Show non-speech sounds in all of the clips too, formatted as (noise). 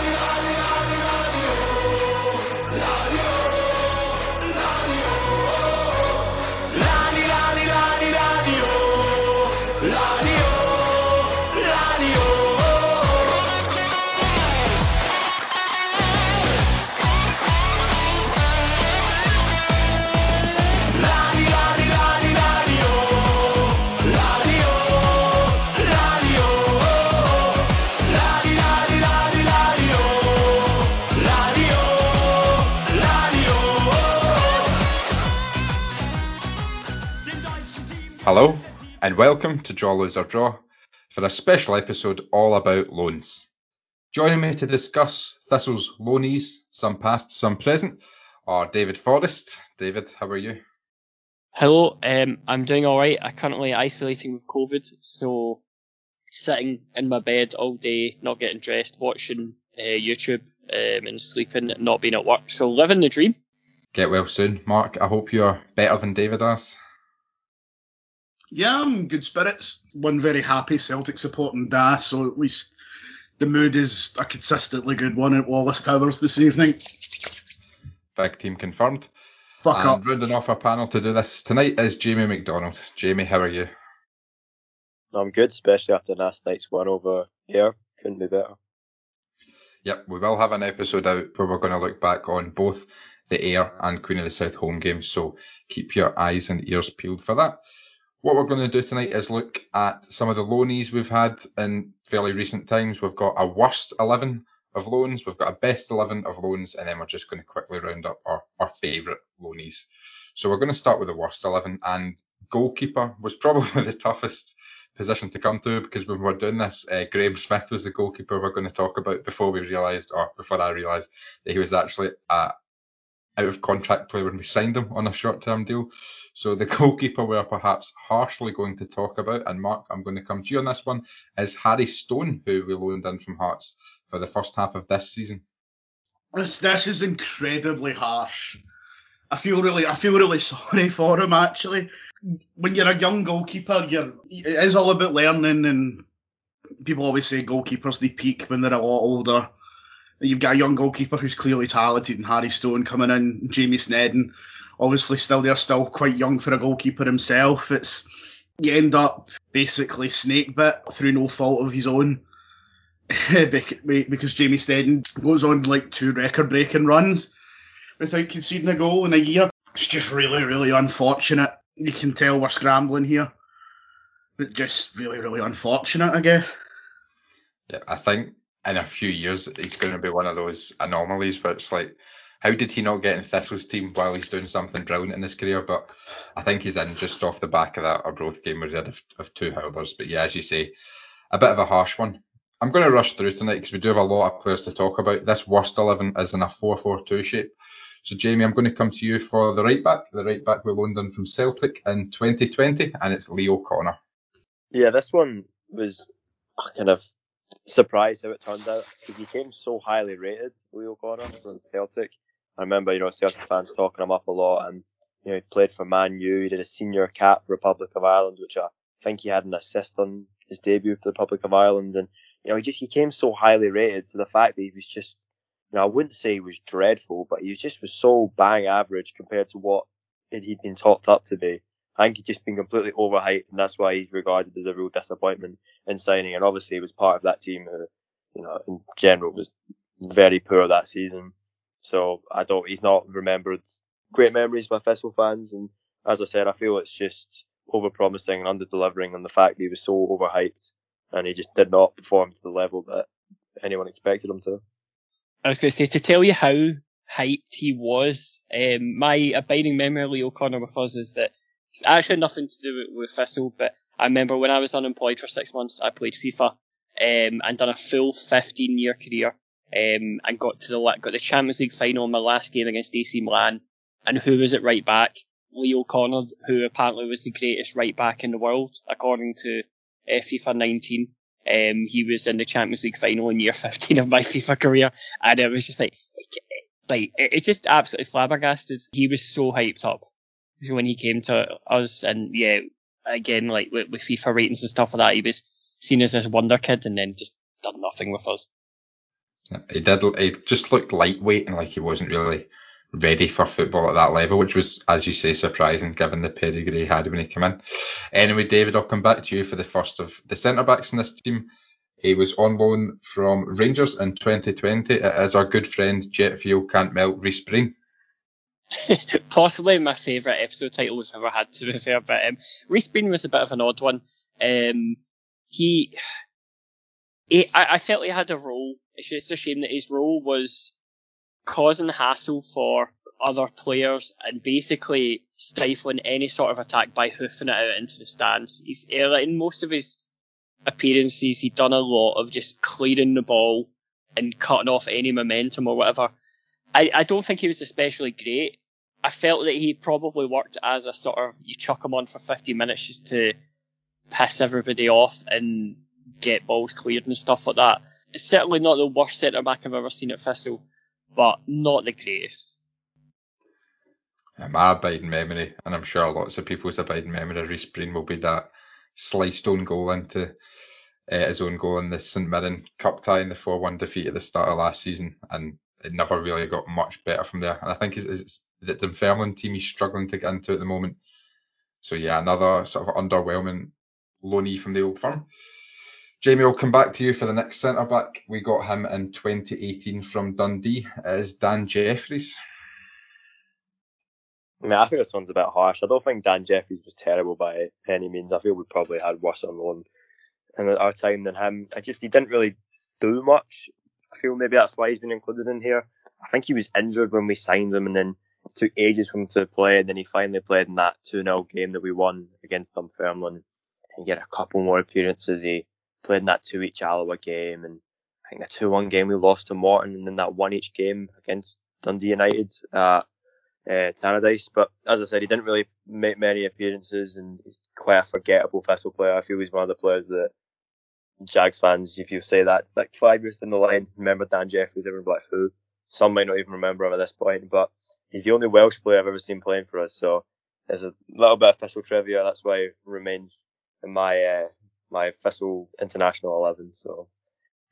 Hello, and welcome to Draw Loser Draw for a special episode all about loans. Joining me to discuss Thistle's loanees, some past, some present, are David Forrest. David, how are you? Hello, um, I'm doing alright. I'm currently isolating with COVID, so sitting in my bed all day, not getting dressed, watching uh, YouTube, um, and sleeping, not being at work. So living the dream. Get well soon, Mark. I hope you're better than David is. Yeah, I'm good spirits. One very happy Celtic supporting Da, so at least the mood is a consistently good one at Wallace Towers this evening. Big team confirmed. Fuck and up. rounding off our panel to do this tonight is Jamie McDonald. Jamie, how are you? I'm good, especially after last night's one over here. Couldn't be better. Yep, we will have an episode out where we're going to look back on both the Ayr and Queen of the South home games, so keep your eyes and ears peeled for that. What we're going to do tonight is look at some of the loanees we've had in fairly recent times. We've got a worst 11 of loans, we've got a best 11 of loans, and then we're just going to quickly round up our, our favourite loanees. So we're going to start with the worst 11, and goalkeeper was (laughs) probably the toughest position to come to because when we were doing this, uh, Graham Smith was the goalkeeper we're going to talk about before we realised, or before I realised, that he was actually a out of contract player when we signed him on a short term deal. So the (laughs) goalkeeper we're perhaps harshly going to talk about, and Mark, I'm going to come to you on this one, is Harry Stone, who we loaned in from Hearts for the first half of this season. This, this is incredibly harsh. I feel really, I feel really (laughs) sorry for him actually. When you're a young goalkeeper, you're it is all about learning, and people always say goalkeepers they peak when they're a lot older. You've got a young goalkeeper who's clearly talented, and Harry Stone coming in, Jamie Sneddon, obviously still there, still quite young for a goalkeeper himself. It's you end up basically snake bit through no fault of his own. (laughs) because Jamie Sneddon goes on like two record breaking runs without conceding a goal in a year. It's just really, really unfortunate. You can tell we're scrambling here. But just really, really unfortunate, I guess. Yeah, I think in a few years he's going to be one of those anomalies where it's like, how did he not get in Thistle's team while he's doing something brilliant in his career? But I think he's in just off the back of that Arbroath game where he had of, of two hurlers. But yeah, as you say, a bit of a harsh one. I'm going to rush through tonight because we do have a lot of players to talk about. This worst 11 is in a 4-4-2 shape. So Jamie, I'm going to come to you for the right back. The right back we loaned in from Celtic in 2020, and it's Lee O'Connor. Yeah, this one was kind of surprised how it turned out because he came so highly rated, Lee O'Connor from Celtic. I remember, you know, Celtic fans talking him up a lot, and you know, he played for Man U. He did a senior cap Republic of Ireland, which I think he had an assist on his debut for the Republic of Ireland, and you know, he just he came so highly rated. So the fact that he was just, you know, I wouldn't say he was dreadful, but he just was so bang average compared to what he'd been talked up to be. I think he'd just been completely overhyped, and that's why he's regarded as a real disappointment in signing. And obviously, he was part of that team who, you know, in general was very poor that season. So I don't, he's not remembered great memories by Thistle fans. And as I said, I feel it's just over promising and under delivering on the fact he was so overhyped and he just did not perform to the level that anyone expected him to. I was going to say, to tell you how hyped he was, um, my abiding memory of Lee O'Connor with us is that it's actually nothing to do with, with Thistle, but I remember when I was unemployed for six months, I played FIFA um, and done a full 15 year career um, and got to the got the Champions League final in my last game against AC Milan. And who was it right back? Lee O'Connor, who apparently was the greatest right back in the world, according to uh, FIFA 19. Um, he was in the Champions League final in year (laughs) 15 of my FIFA career, and it was just like, like it, just absolutely flabbergasted. He was so hyped up when he came to us, and yeah, again, like with, with FIFA ratings and stuff like that, he was seen as this wonder kid, and then just done nothing with us. He did. He just looked lightweight and like he wasn't really ready for football at that level, which was, as you say, surprising given the pedigree he had when he came in. Anyway, David, I'll come back to you for the first of the centre backs in this team. He was on loan from Rangers in 2020. as our good friend Jet Fuel Can't Melt Reese Breen. (laughs) Possibly my favourite episode title we've ever had, to be fair, but um, Reese Breen was a bit of an odd one. Um, he, I, I felt he had a role. It's just a shame that his role was causing hassle for other players and basically stifling any sort of attack by hoofing it out into the stands. He's eh, in most of his appearances, he'd done a lot of just clearing the ball and cutting off any momentum or whatever. I, I don't think he was especially great. I felt that he probably worked as a sort of you chuck him on for 50 minutes just to piss everybody off and get balls cleared and stuff like that. It's certainly not the worst centre back I've ever seen at Thistle, but not the greatest. My abiding memory, and I'm sure lots of people's abiding memory of Reese Breen will be that sliced own goal into uh, his own goal in the St Mirren Cup tie in the 4-1 defeat at the start of last season, and it never really got much better from there. And I think it's, it's the Dunfermline team he's struggling to get into at the moment. So yeah, another sort of underwhelming loanee from the old firm. Jamie, I'll come back to you for the next centre back. We got him in 2018 from Dundee. Is Dan Jeffries. I mean, I think this one's a bit harsh. I don't think Dan Jeffries was terrible by any means. I feel we probably had worse on loan in our time than him. I just he didn't really do much. I feel maybe that's why he's been included in here. I think he was injured when we signed him, and then it took ages for him to play, and then he finally played in that 2-0 game that we won against Dunfermline. And get a couple more appearances. He played in that 2 each Alloa game, and I think the 2-1 game we lost to Morton, and then that 1 each game against Dundee United at uh, Tannadice. But as I said, he didn't really make many appearances, and he's quite a forgettable Thistle player. I feel he's one of the players that Jags fans, if you say that like five years down the line, remember Dan Jeffries, everyone be like, who? Some might not even remember him at this point, but he's the only Welsh player I've ever seen playing for us. So there's a little bit of Thistle trivia. That's why he remains in my uh, my Thistle international eleven. So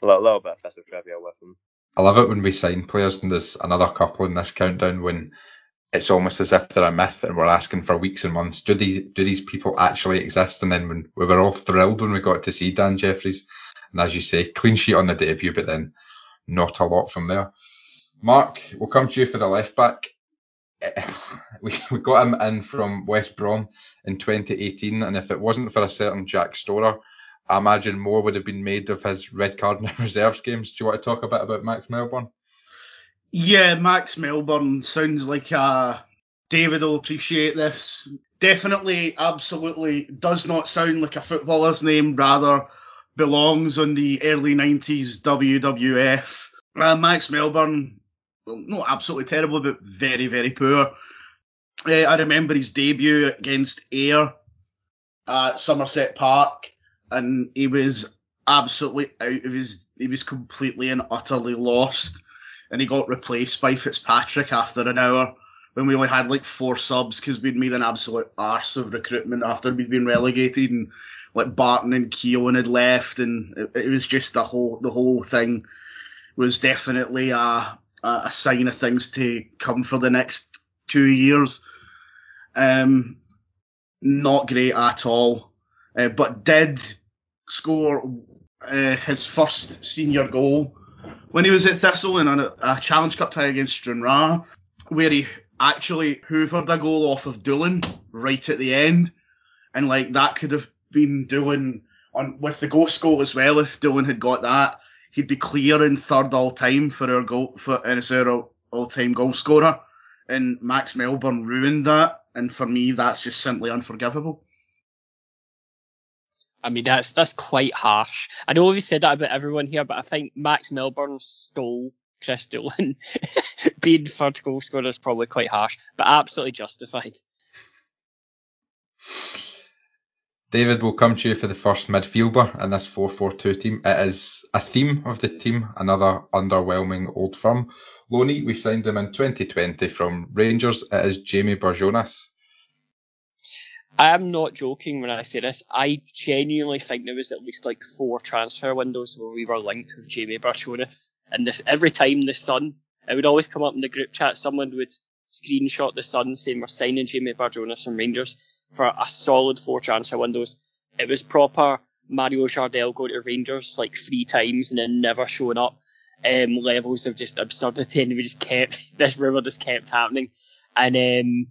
a little, little bit of Thistle trivia with them. I love it when we sign players, and there's another couple in this countdown when it's almost as if they're a myth and we're asking for weeks and months. Do these do these people actually exist? And then when we were all thrilled when we got to see Dan Jeffries, and as you say, clean sheet on the debut, but then not a lot from there. Mark, we'll come to you for the left back. (laughs) (sighs) We, we got him in from West Brom in 2018, and if it wasn't for a certain Jack Storer, I imagine more would have been made of his red card (laughs) and reserves games. Do you want to talk a bit about Max Melbourne? Yeah, Max Melbourne sounds like a. David will appreciate this. Definitely, absolutely does not sound like a footballer's name, rather belongs on the early 90s WWF. Uh, Max Melbourne, well, not absolutely terrible, but very, very poor. Uh, I remember his debut against Ayr at Somerset Park, and he was absolutely out of his. He was completely and utterly lost and he got replaced by Fitzpatrick after an hour when we only had like four subs because we'd made an absolute arse of recruitment after we'd been relegated and like Barton and Keown had left and it, it, was just the whole the whole thing was definitely a a sign of things to come for the next two years. Um, not great at all, uh, but did score uh, his first senior goal when he was at Thistle in a, a Challenge Cup tie against Stranraer, where he actually hoovered a goal off of Doolan right at the end, and like that could have been Doolan on with the ghost goal as well. If Doolan had got that, he'd be clear in third all time for our goal for and it's our all time goal scorer. And Max Melbourne ruined that, and for me, that's just simply unforgivable. I mean, that's that's quite harsh. I know we've said that about everyone here, but I think Max Melbourne stole Kris (laughs) Doolan. Being third goal scorer is probably quite harsh, but absolutely justified. David, will come to you for the first midfielder in this 4-4-2 team. It is a theme of the team, another underwhelming old firm. Loney, we signed him in 2020 from Rangers. It is Jamie Barjonas. I am not joking when I say this. I genuinely think there was at least like four transfer windows where we were linked with Jamie Barjonas. And this every time the Sun, it would always come up in the group chat. Someone would screenshot the Sun saying we're signing Jamie Barjonas from Rangers for a solid four transfer windows. It was proper Mario Jardel going to Rangers like three times and then never showing up. Um, levels of just absurdity, and we just kept (laughs) this rumor just kept happening. And um,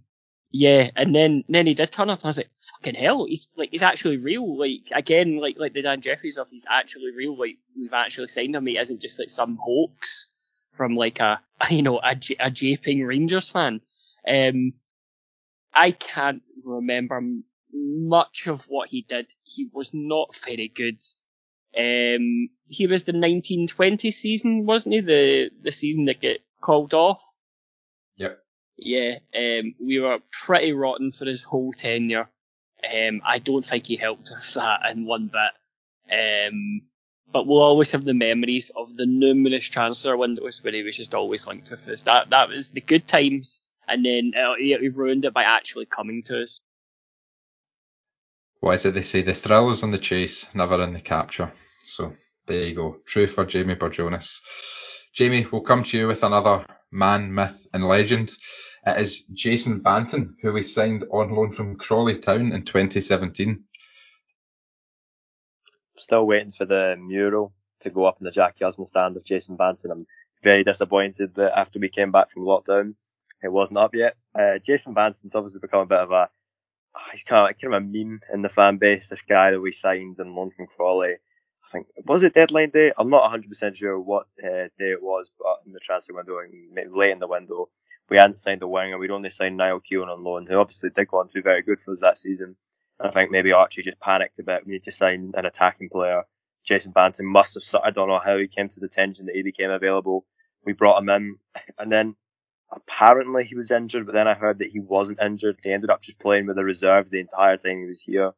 yeah, and then then he did turn up. I was like, fucking hell, he's like he's actually real. Like again, like like the Dan Jeffries stuff, he's actually real. Like we've actually signed him. He isn't just like some hoax from like a (laughs) you know a, a japing Rangers fan. Um, I can't remember much of what he did. He was not very good. Um, he was the 1920 season, wasn't he? The the season that get called off. Yep. Yeah. Um, we were pretty rotten for his whole tenure. Um, I don't think he helped us that in one bit. Um, but we'll always have the memories of the numerous transfer windows where he was just always linked with us. That that was the good times, and then uh, he, he ruined it by actually coming to us. What is it they say? The thrill is in the chase, never in the capture. So there you go. True for Jamie Barjonas. Jamie, we'll come to you with another man, myth, and legend. It is Jason Banton, who we signed on loan from Crawley Town in 2017. Still waiting for the mural to go up in the Jackie Husband stand of Jason Banton. I'm very disappointed that after we came back from lockdown, it wasn't up yet. Uh, Jason Banton's obviously become a bit of a Ah, he's kind of, kind of a meme in the fan base. This guy that we signed in London Crawley. I think was it deadline day? I'm not 100% sure what uh, day it was, but in the transfer window, late in the window, we hadn't signed a winger. We'd only signed Niall Keown on loan, who obviously did go on to be very good for us that season. And I think maybe Archie just panicked a bit. We need to sign an attacking player. Jason Banton must have. I don't know how he came to the attention that he became available. We brought him in, (laughs) and then apparently he was injured, but then I heard that he wasn't injured. He ended up just playing with the reserves the entire time he was here.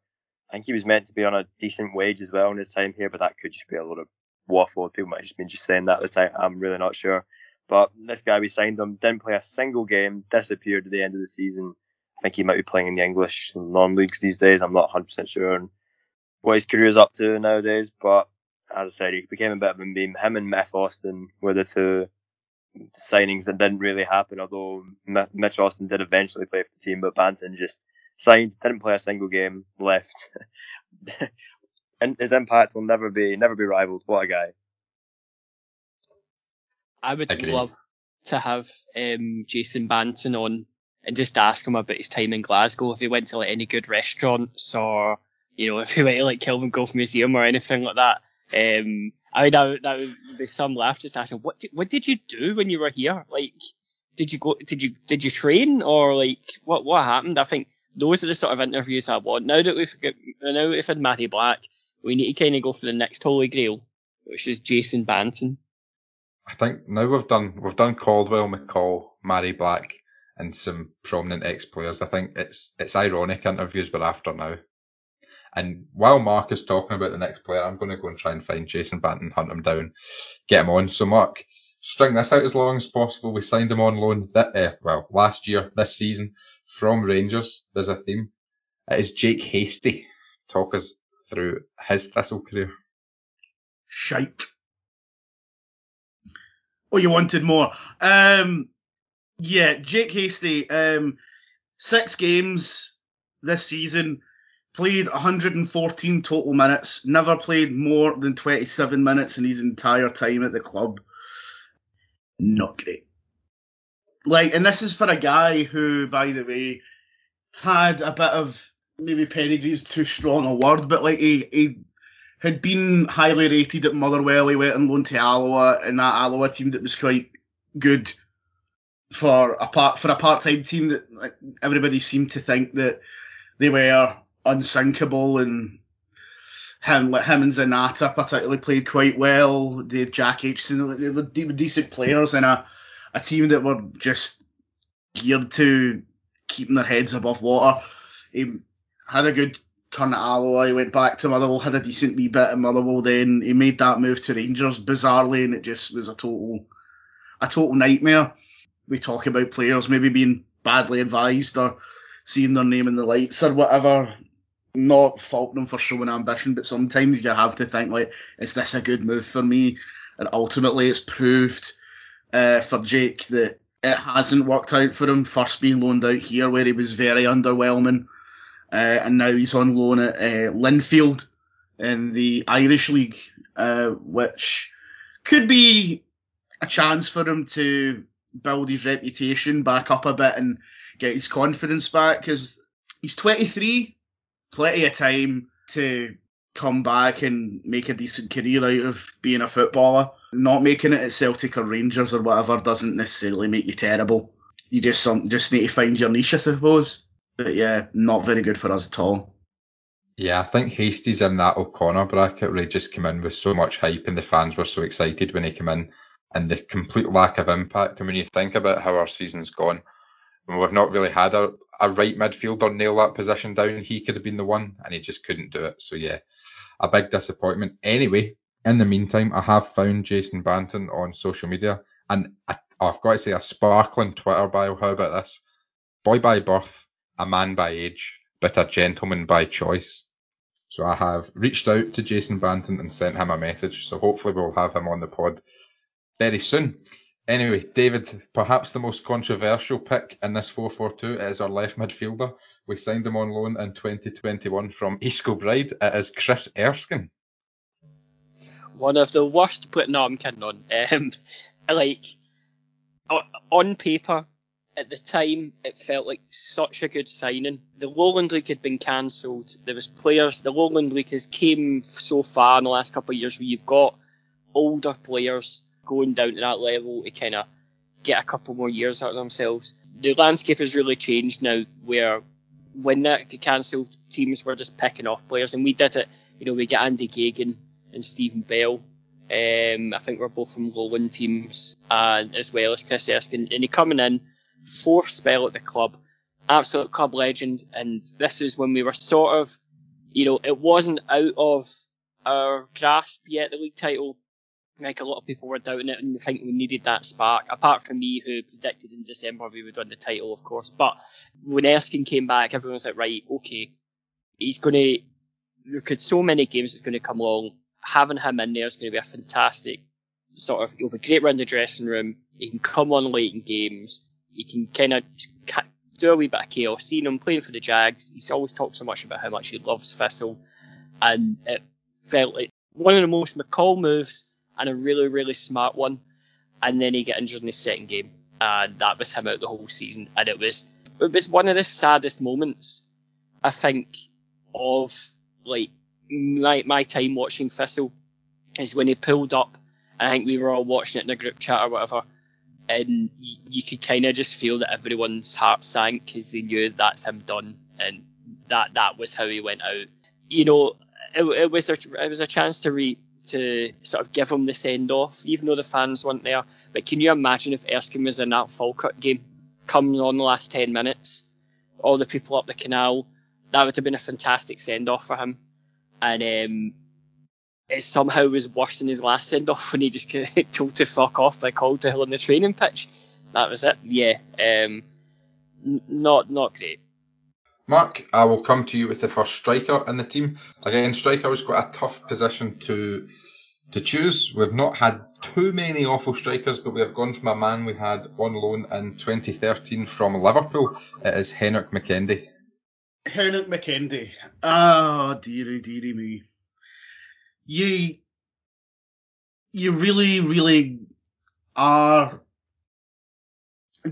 I think he was meant to be on a decent wage as well in his time here, but that could just be a lot of waffle. People might just been just saying that at the time. I'm really not sure. But this guy, we signed him, didn't play a single game, disappeared at the end of the season. I think he might be playing in the English non-leagues these days. I'm not 100% sure on what his career's up to nowadays, but as I said, he became a bit of a meme. Him and Mitch Austin were the two signings that didn't really happen, although Mitch Austin did eventually play for the team, but Banton just signed, didn't play a single game, left. (laughs) and his impact will never be never be rivaled. What a guy. I would Agreed. love to have um, Jason Banton on and just ask him about his time in Glasgow, if he went to like any good restaurants or, you know, (laughs) if he went to like Kelvingrove Museum or anything like that. Um, I mean, that that would be some laugh just asking, what did, what did you do when you were here? Like, did you go, did you, did you train or like, what, what happened? I think those are the sort of interviews I want. Now that we've got, now we've had Matty Black, we need to kind of go for the next holy grail, which is Jason Banton. I think now we've done, we've done Caldwell, McCall, Matty Black, and some prominent ex-players. I think it's, it's ironic interviews we're after now. And while Mark is talking about the next player, I'm going to go and try and find Jason Banton, hunt him down, get him on. So Mark, string this out as long as possible. We signed him on loan that, uh, well, last year, this season from Rangers. There's a theme. It is Jake Hastie. Talk us through his Thistle career. Shite. Oh, you wanted more. Um, yeah, Jake Hastie. um, six games this season, played 114 total minutes, never played more than 27 minutes in his entire time at the club. Not great. Like, and this is for a guy who, by the way, had a bit of maybe pedigree's too strong a word, but like he, he had been highly rated at Motherwell. He went on loan to Alloa, and that Alloa team that was quite good for a part for a part time team that like, everybody seemed to think that they were unsinkable and him him and Zanatta particularly played quite well. They Jack Aitchison, they were, decent players in a, a team that were just geared to keeping their heads above water. He had a good turn at Alloa, he went back to Motherwell, had a decent wee bit at Motherwell then he made that move to Rangers bizarrely and it just was a total a total nightmare. We talk about players maybe being badly advised or seeing their name in the lights or whatever. Not fault them for showing ambition, but sometimes you have to think like, is this a good move for me? And ultimately, it's proved uh, for Jake that it hasn't worked out for him. First being loaned out here, where he was very underwhelming, uh, and now he's on loan at uh, Linfield in the Irish League, uh, which could be a chance for him to build his reputation back up a bit and get his confidence back because he's 23, plenty of time to come back and make a decent career out of being a footballer. Not making it at Celtic or Rangers or whatever doesn't necessarily make you terrible. You just some, just need to find your niche, I suppose. But yeah, not very good for us at all. Yeah, I think Hastie's in that O'Connor bracket where he just came in with so much hype and the fans were so excited when he came in and the complete lack of impact. And when you think about how our season's gone, we've not really had a, a right midfielder nail that position down. He could have been the one and he just couldn't do it. So yeah, a big disappointment. Anyway, in the meantime, I have found Jason Banton on social media and I, I've got to say a sparkling Twitter bio. How about this? Boy by birth, a man by age, but a gentleman by choice. So I have reached out to Jason Banton and sent him a message. So hopefully we'll have him on the pod very soon. Anyway, David, perhaps the most controversial pick in this 4-4-2 is our left midfielder. We signed him on loan in 2021 from East Kilbride. It is Chris Erskine. One of the worst, but no, I'm kidding on. Um, (laughs) like, on paper, at the time, it felt like such a good signing. The Lowland League had been cancelled. There was players. The Lowland League has came so far in the last couple of years where you've got older players going down to that level to kind of get a couple more years out of themselves. The landscape has really changed now, where when that got cancelled, teams were just picking off players, and we did it. You know, we get Andy Gagan and Stephen Bell. Um, I think we're both from Lowland teams, and as well as Chris Erskine, and he coming in fourth spell at the club, absolute club legend, and this is when we were sort of, you know, it wasn't out of our grasp yet the league title, like a lot of people were doubting it and think we needed that spark. Apart from me, who predicted in December we would win the title, of course. But when Erskine came back, everyone was like, right, okay, he's going to. Look at so many games that's going to come along. Having him in there is going to be a fantastic sort of. He'll be great around the dressing room. He can come on late in games. He can kind of do a wee bit of chaos. Seeing him playing for the Jags, he's always talked so much about how much he loves Thistle, and it felt like one of the most McCall moves and a really, really smart one. And then he got injured in his second game, and that was him out the whole season. And it was it was one of the saddest moments, I think, of like my my time watching Thistle is when he pulled up. And I think we were all watching it in a group chat or whatever, and you, you could kind of just feel that everyone's heart sank because they knew that's him done, and that that was how he went out. You know, it, it was a it was a chance to re to sort of give him the send off, even though the fans weren't there. But can you imagine if Erskine was in that Falkirk game, coming on the last 10 minutes, all the people up the canal, that would have been a fantastic send off for him. And um, it somehow was worse than his last send off when he just (laughs) told to fuck off by Caldwell on the training pitch. That was it. Yeah. Um, not not great. Mark, I will come to you with the first striker in the team. Again, striker was quite a tough position to to choose. We've not had too many awful strikers, but we have gone from a man we had on loan in 2013 from Liverpool. It is Henrik Mukendi. Henrik Mukendi. Ah, oh, dearie, dearie me. You, you really, really are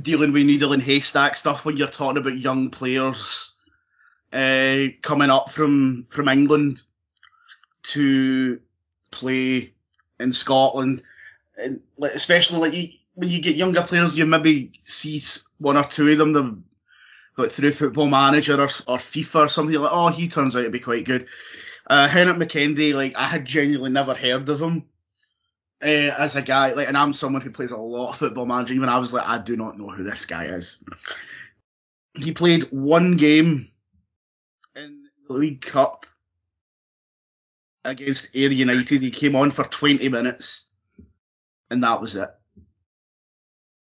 dealing with needle and haystack stuff when you're talking about young players uh, coming up from from England to play in Scotland, and especially like you, when you get younger players, you maybe see one or two of them the, like through Football Manager or, or FIFA or something like. Oh, he turns out to be quite good. Uh, Henrik Mukendi, like I had genuinely never heard of him. Uh, as a guy, like, and I'm someone who plays a lot of football manager. Even I was like, I do not know who this guy is. He played one game League Cup against Ayr United. He came on for 20 minutes, and that was it.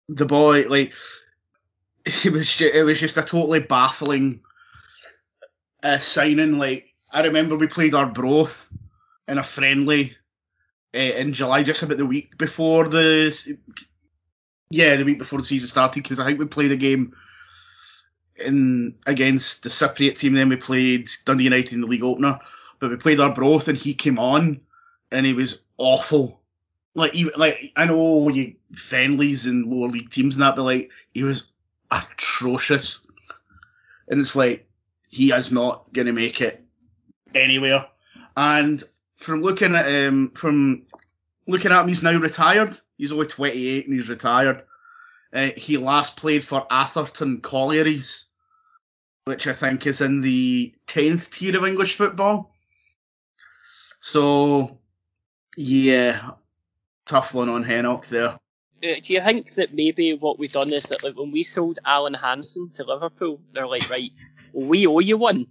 The boy, like, it was just, it was just a totally baffling uh, signing. Like I remember we played Arbroath in a friendly uh, in July, just about the week before the yeah the week before the season started because I think we played a game in against the Cypriot team. Then we played Dundee United in the league opener, but we played Arbroath and he came on and he was awful. Like even like I know you friendlies and lower league teams and that, but like he was atrocious. And it's like he is not gonna make it anywhere. And from looking at him, from looking at him, he's now retired. He's only 28 and he's retired. Uh, he last played for Atherton Collieries, which I think is in the 10th tier of English football. So, yeah, tough one on Henoc there. Uh, do you think that maybe what we've done is that like when we sold Alan Hansen to Liverpool, they're like, right, we owe you one,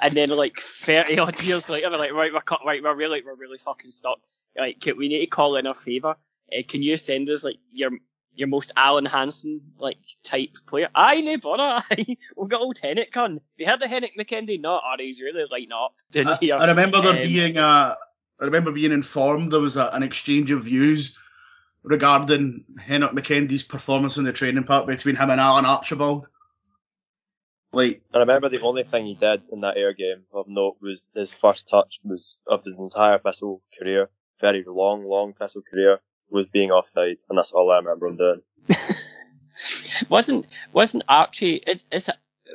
and then like 30 (laughs) odd years later, they're like, right, we're cut, right, we're really, we're really fucking stuck. Like, we need to call in a favour. Uh, can you send us like your your most Alan Hansen like type player? Aye, no bother. (laughs) Aye, we've got old Hennick on. Have you heard of Henoc Mukendi? No, oh, he's really lighting up. Didn't I, he? I remember there Um, being a, I remember being informed there was a, an exchange of views regarding Henoc Mukendi's performance in the training park between him and Alan Archibald. Like, I remember the only thing he did in that Ayr game of note was his first touch was of his entire Thistle career, very long, long Thistle career, was being offside, and that's all I remember him doing. (laughs) wasn't wasn't Archie is is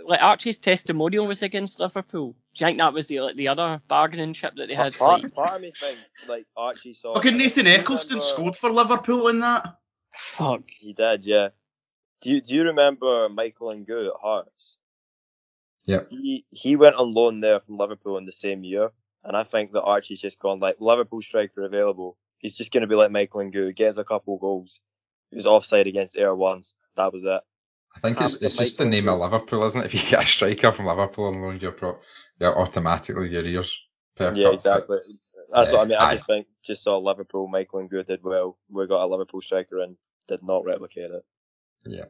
like Archie's testimonial was against Liverpool? Do you think that was the like, the other bargaining chip that they had? part, Like, part of me thinks like Archie saw. fucking Nathan Eccleston remember- scored for Liverpool in that. fuck. He did, yeah. Do you do you remember Michael Ngoo at Hearts? Yep. He he went on loan there from Liverpool in the same year, and I think that Archie's just gone like Liverpool striker available. He's just going to be like Michael Ngoo gets a couple goals. He was offside against Ayr once. That was it. I think it's, Um, it's just the name of Liverpool, isn't it? (laughs) If you get a striker from Liverpool and loan your prop, yeah, automatically your ears perk yeah, exactly. That's what I mean. I aye. just think just saw Liverpool. Michael Ngoo did well. We got a Liverpool striker and did not replicate it. Yeah.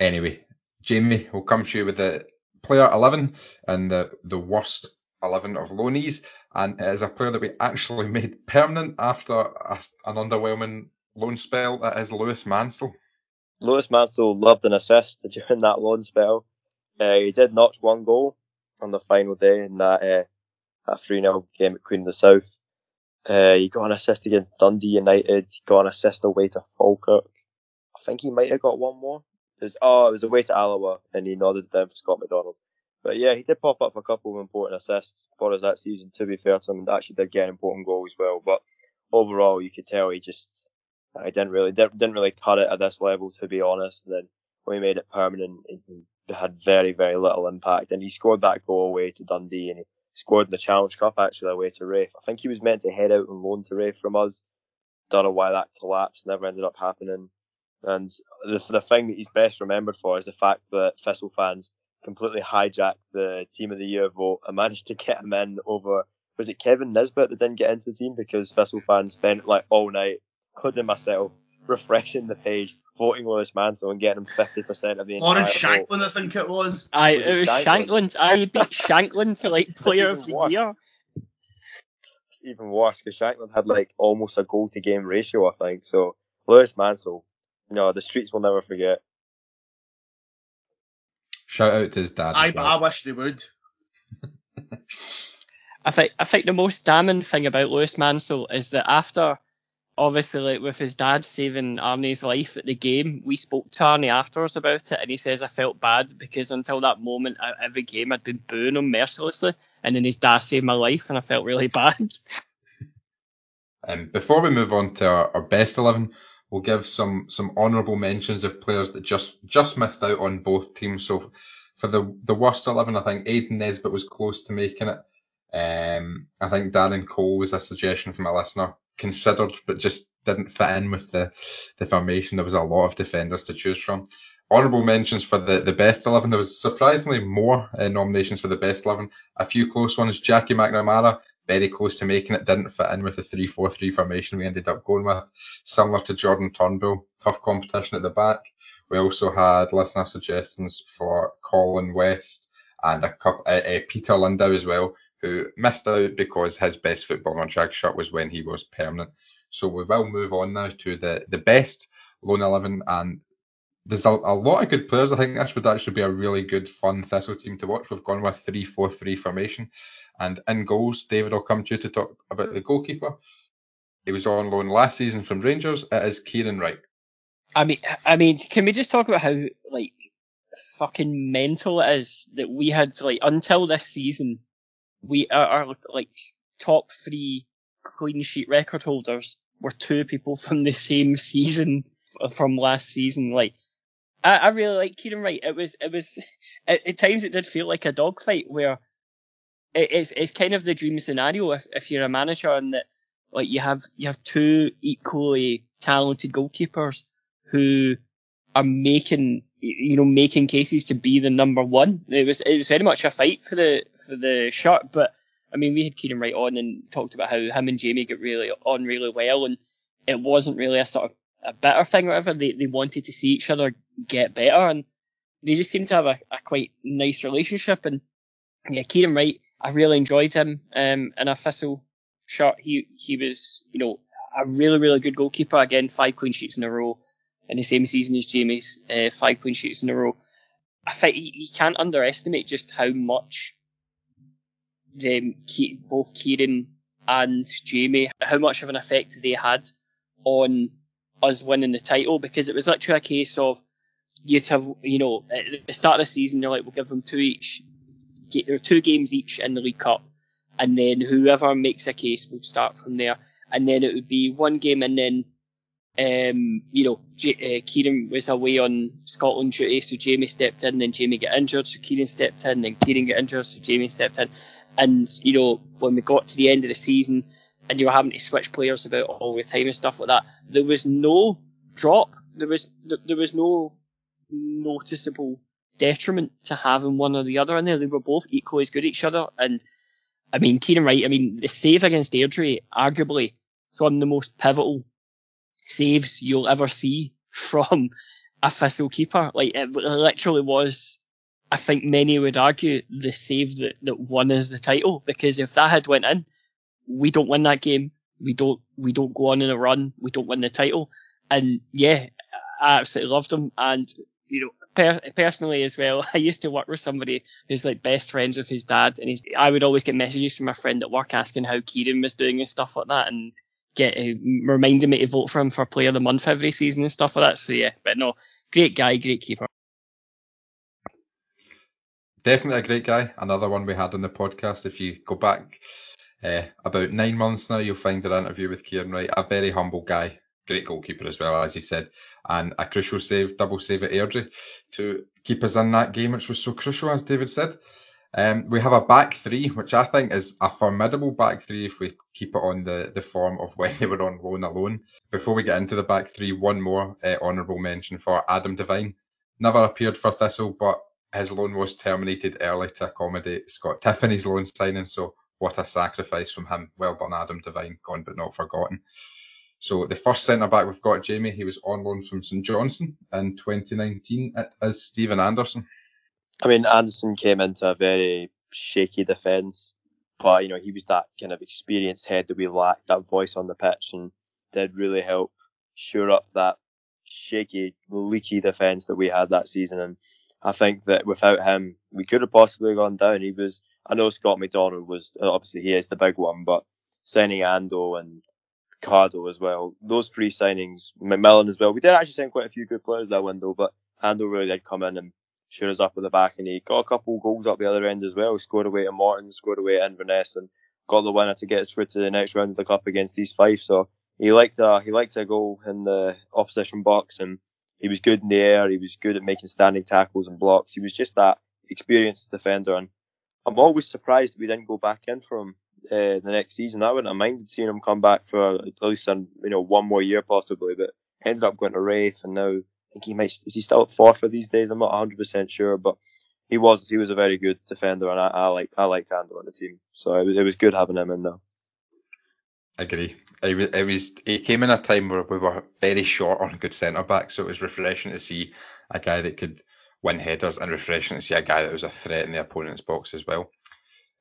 Anyway, Jamie, we'll come to you with the player 11 and the, the worst 11 of loanees. And is a player that we actually (laughs) made permanent after a, an underwhelming loan spell. It is Lewis Mansell. Lewis Mansell loved an assist (laughs) during that loan spell. Uh, he did notch one goal on the final day in that uh, that 3 0 game at Queen of the South. Uh, he got an assist against Dundee United. He got an assist away to Falkirk. I think he might have got one more. It was, oh, it was away to Alloa, and he nodded down for Scott McDonald. But yeah, he did pop up for a couple of important assists for us that season. To be fair to him, and actually did get an important goal as well. But overall, you could tell he just uh, I didn't really didn't, really cut it at this level to be honest. And then when we made it permanent, it had very very little impact. And he scored that goal away to Dundee, and he scored in the Challenge Cup actually away to Raith. I think he was meant to head out on loan to Raith from us. Don't know why that collapsed. Never ended up happening. And the the thing that he's best remembered for is the fact that Thistle fans completely hijacked the Team of the Year vote and managed to get him in over. Was it Kevin Nisbet that didn't get into the team because Thistle fans spent like all night including myself, refreshing the page, voting Lewis Mansell and getting him 50% of the entire Lawrence vote. Shankland, I think it was. I it it was Shankland? Shankland. I beat Shankland to like player of the worse. year. It's even worse because Shankland had like almost a goal to game ratio, I think. So Lewis Mansell, you know, the streets will never forget. Shout out to his dad. I, but well. I wish they would. (laughs) I think I think the most damning thing about Lewis Mansell is that after obviously like with his dad saving Arnie's life at the game, we spoke to Arnie afterwards about it and he says I felt bad because until that moment at every game I'd been booing him mercilessly and then his dad saved my life and I felt really (laughs) bad. Um, before we move on to our, our best eleven, we'll give some some honourable mentions of players that just just missed out on both teams. So for the the worst eleven, I think Aidan Nesbitt was close to making it. Um, I think Darren Cole was a suggestion from a listener, considered but just didn't fit in with the the formation. There was a lot of defenders to choose from. Honourable mentions for the, the best 11. There was surprisingly more uh, nominations for the best 11. A few close ones. Jackie McNamara, very close to making it, didn't fit in with the 3-4-3 formation we ended up going with. Similar to Jordan Turnbull, tough competition at the back. We also had listener suggestions for Colin West and a couple, uh, uh, Peter Lindau as well, who missed out because his best football on track shirt was when he was permanent. So we will move on now to the, the best lone 11 and there's a, a, lot of good players. I think this would actually be a really good, fun Thistle team to watch. We've gone with 3 4 3 formation. And in goals, David, I'll come to you to talk about hmm. the goalkeeper. He was on loan last season from Rangers. It is Kieran Wright. I mean, I mean, can we just talk about how like fucking mental it is that we had like until this season, we are, are like top three clean sheet record holders were two people (laughs) from the same season from last season. Like, I, I really like Kieran Wright. It was, it was, (laughs) at, at times it did feel like a dogfight where it's, it's kind of the dream scenario if, if you're a manager and that, like, you have, you have two equally talented goalkeepers who are making, you know, making cases to be the number one. It was, it was very much a fight for the, for the shirt, but I mean, we had Kieran Wright on and talked about how him and Jamie get really on really well and it wasn't really a sort of a better thing or whatever. They, they wanted to see each other get better and they just seemed to have a, a quite nice relationship. And yeah, Kieran Wright, I really enjoyed him, um, in a Thistle shirt. He, he was, you know, a really, really good goalkeeper. Again, five clean sheets in a row in the same season as Jamie's, uh, five clean sheets in a row. I think you can't underestimate just how much them, both Kieran and Jamie, how much of an effect they had on us winning the title because it was literally a case of you'd have, you know, at the start of the season, you're like, we'll give them two each, or two games each in the League Cup, and then whoever makes a case will start from there. And then it would be one game, and then, um, you know, J- uh, Kieran was away on Scotland duty, so Jamie stepped in, then Jamie got injured, so Kieran stepped in, then Kieran got injured, so Jamie stepped in. And, you know, when we got to the end of the season, and you were having to switch players about all the time and stuff like that. There was no drop. There was there was no noticeable detriment to having one or the other in there. They were both equally as good at each other. And I mean, Kieran Wright. I mean, the save against Airdrie, arguably, is one of the most pivotal saves you'll ever see from a Thistle keeper. Like it literally was. I think many would argue the save that, that won us the title because if that had went in, we don't win that game. We don't, we don't go on in a run. We don't win the title. And yeah, I absolutely loved him. And, you know, per- personally as well, (laughs) I used to work with somebody who's like best friends with his dad. And he's, I would always get messages from a friend at work asking how Kieran was doing and stuff like that. And get, uh, reminding me to vote for him for player of the month every season and stuff like that. So yeah, but no, great guy, great keeper. Definitely a great guy. Another one we had on the podcast. If you go back uh, about nine months now, you'll find an interview with Kieran Wright, a very humble guy, great goalkeeper as well, as he said, and a crucial save, double save at Airdrie to keep us in that game, which was so crucial, as David said. Um, we have a back three, which I think is a formidable back three if we keep it on the, the form of (laughs) when they were on loan alone. Before we get into the back three, one more uh, honourable mention for Adam Devine. Never appeared for Thistle, but his loan was terminated early to accommodate Scott Tiffoney's loan signing, so what a sacrifice from him. Well done, Adam Devine, gone but not forgotten. So the first centre back we've got, Jamie, he was on loan from St Johnstone in 2019. It is Stephen Anderson. I mean, Anderson came into a very shaky defence, but you know he was that kind of experienced head that we lacked, that voice on the pitch, and did really help shore up that shaky, leaky defence that we had that season. And I think that without him, we could have possibly gone down. He was I know Scott McDonald was obviously he is the big one, but signing Ando and Cardo as well. Those three signings, McMillan as well. We did actually sign quite a few good players that window, but Ando really did come in and shoot us up at the back, and he got a couple goals up the other end as well. He scored away at Morton, scored away at Inverness, and got the winner to get us through to the next round of the cup against East Fife. So he liked a he liked a goal in the opposition box, and he was good in the air. He was good at making standing tackles and blocks. He was just that experienced defender, and I'm always surprised we didn't go back in for him uh, the next season. I wouldn't have minded seeing him come back for at least you know one more year possibly, but ended up going to Raith and now I think he might is he still at Forfar these days? I'm not 100 percent sure, but he was he was a very good defender and I, I like I liked Andrew on the team, so it was, it was good having him in there. I agree. It was, it was he came in a time where we were very short on a good centre back, so it was refreshing to see a guy that could win headers and refreshing to see a guy that was a threat in the opponent's box as well.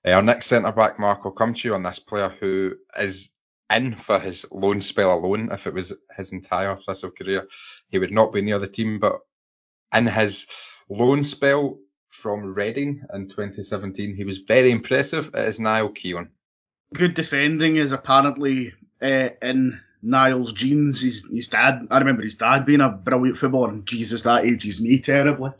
Uh, our next centre back, Mark, will come to you on this player who is in for his loan spell alone. If it was his entire Thistle career, he would not be near the team. But in his loan spell from Reading in 2017, he was very impressive. It is Niall Keown. Good defending is apparently uh, in Niall's genes. His, his dad, I remember his dad being a brilliant footballer, Jesus, that ages me terribly.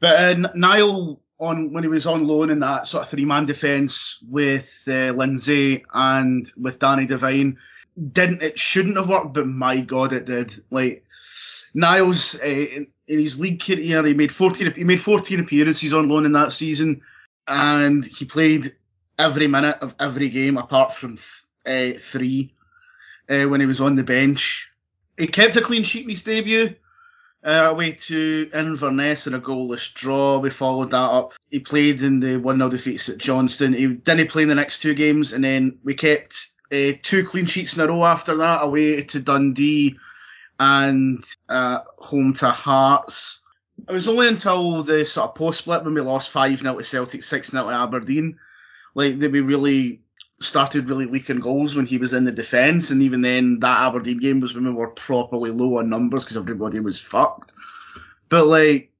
But uh, Niall, on when he was on loan in that sort of three-man defence with uh, Lindsay and with Danny Devine, didn't it shouldn't have worked, but my God, it did. Like Niall's uh, in, in his league career, he made 14 he made 14 appearances on loan in that season, and he played every minute of every game apart from th- uh, three uh, when he was on the bench. He kept a clean sheet in his debut. Uh, away to Inverness in a goalless draw. We followed that up. He played in the 1 0 defeats at Johnstone. He didn't play in the next two games, and then we kept uh, two clean sheets in a row after that, away to Dundee and uh, home to Hearts. It was only until the sort of post split when we lost 5 0 to Celtic, 6 0 to Aberdeen, like that we really started really leaking goals when he was in the defence, and even then, that Aberdeen game was when we were properly low on numbers because everybody was fucked. But like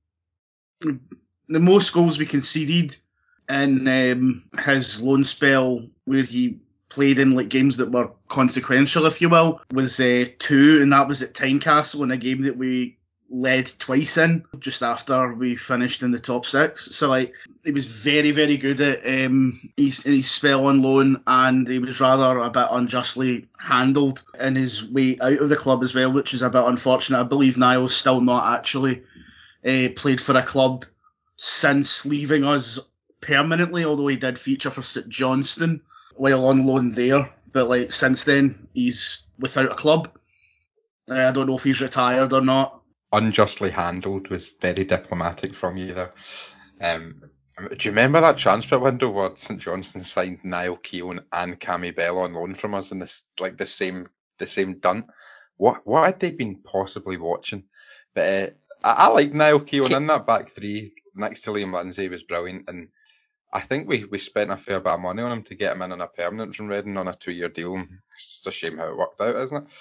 the most goals we conceded in um, his loan spell, where he played in like games that were consequential, if you will, was uh, two, and that was at Tynecastle in a game that we led twice in just after we finished in the top six. So like he was very very good at um, his, his spell on loan, and he was rather a bit unjustly handled in his way out of the club as well, which is a bit unfortunate. I believe Niall's still not actually uh, played for a club since leaving us permanently, although he did feature for St Johnstone while on loan there. But like since then, he's without a club. I don't know if he's retired or not unjustly handled was very diplomatic from you there. Um, do you remember that transfer window where St Johnstone signed Niall Keown and Cammy Bell on loan from us in this like the same the same done? What what had they been possibly watching? But uh, I, I like Niall Keown in that back three next to Liam Lindsay was brilliant, and I think we, we spent a fair bit of money on him to get him in on a permanent from Reading on a two year deal. It's a shame how it worked out, isn't it?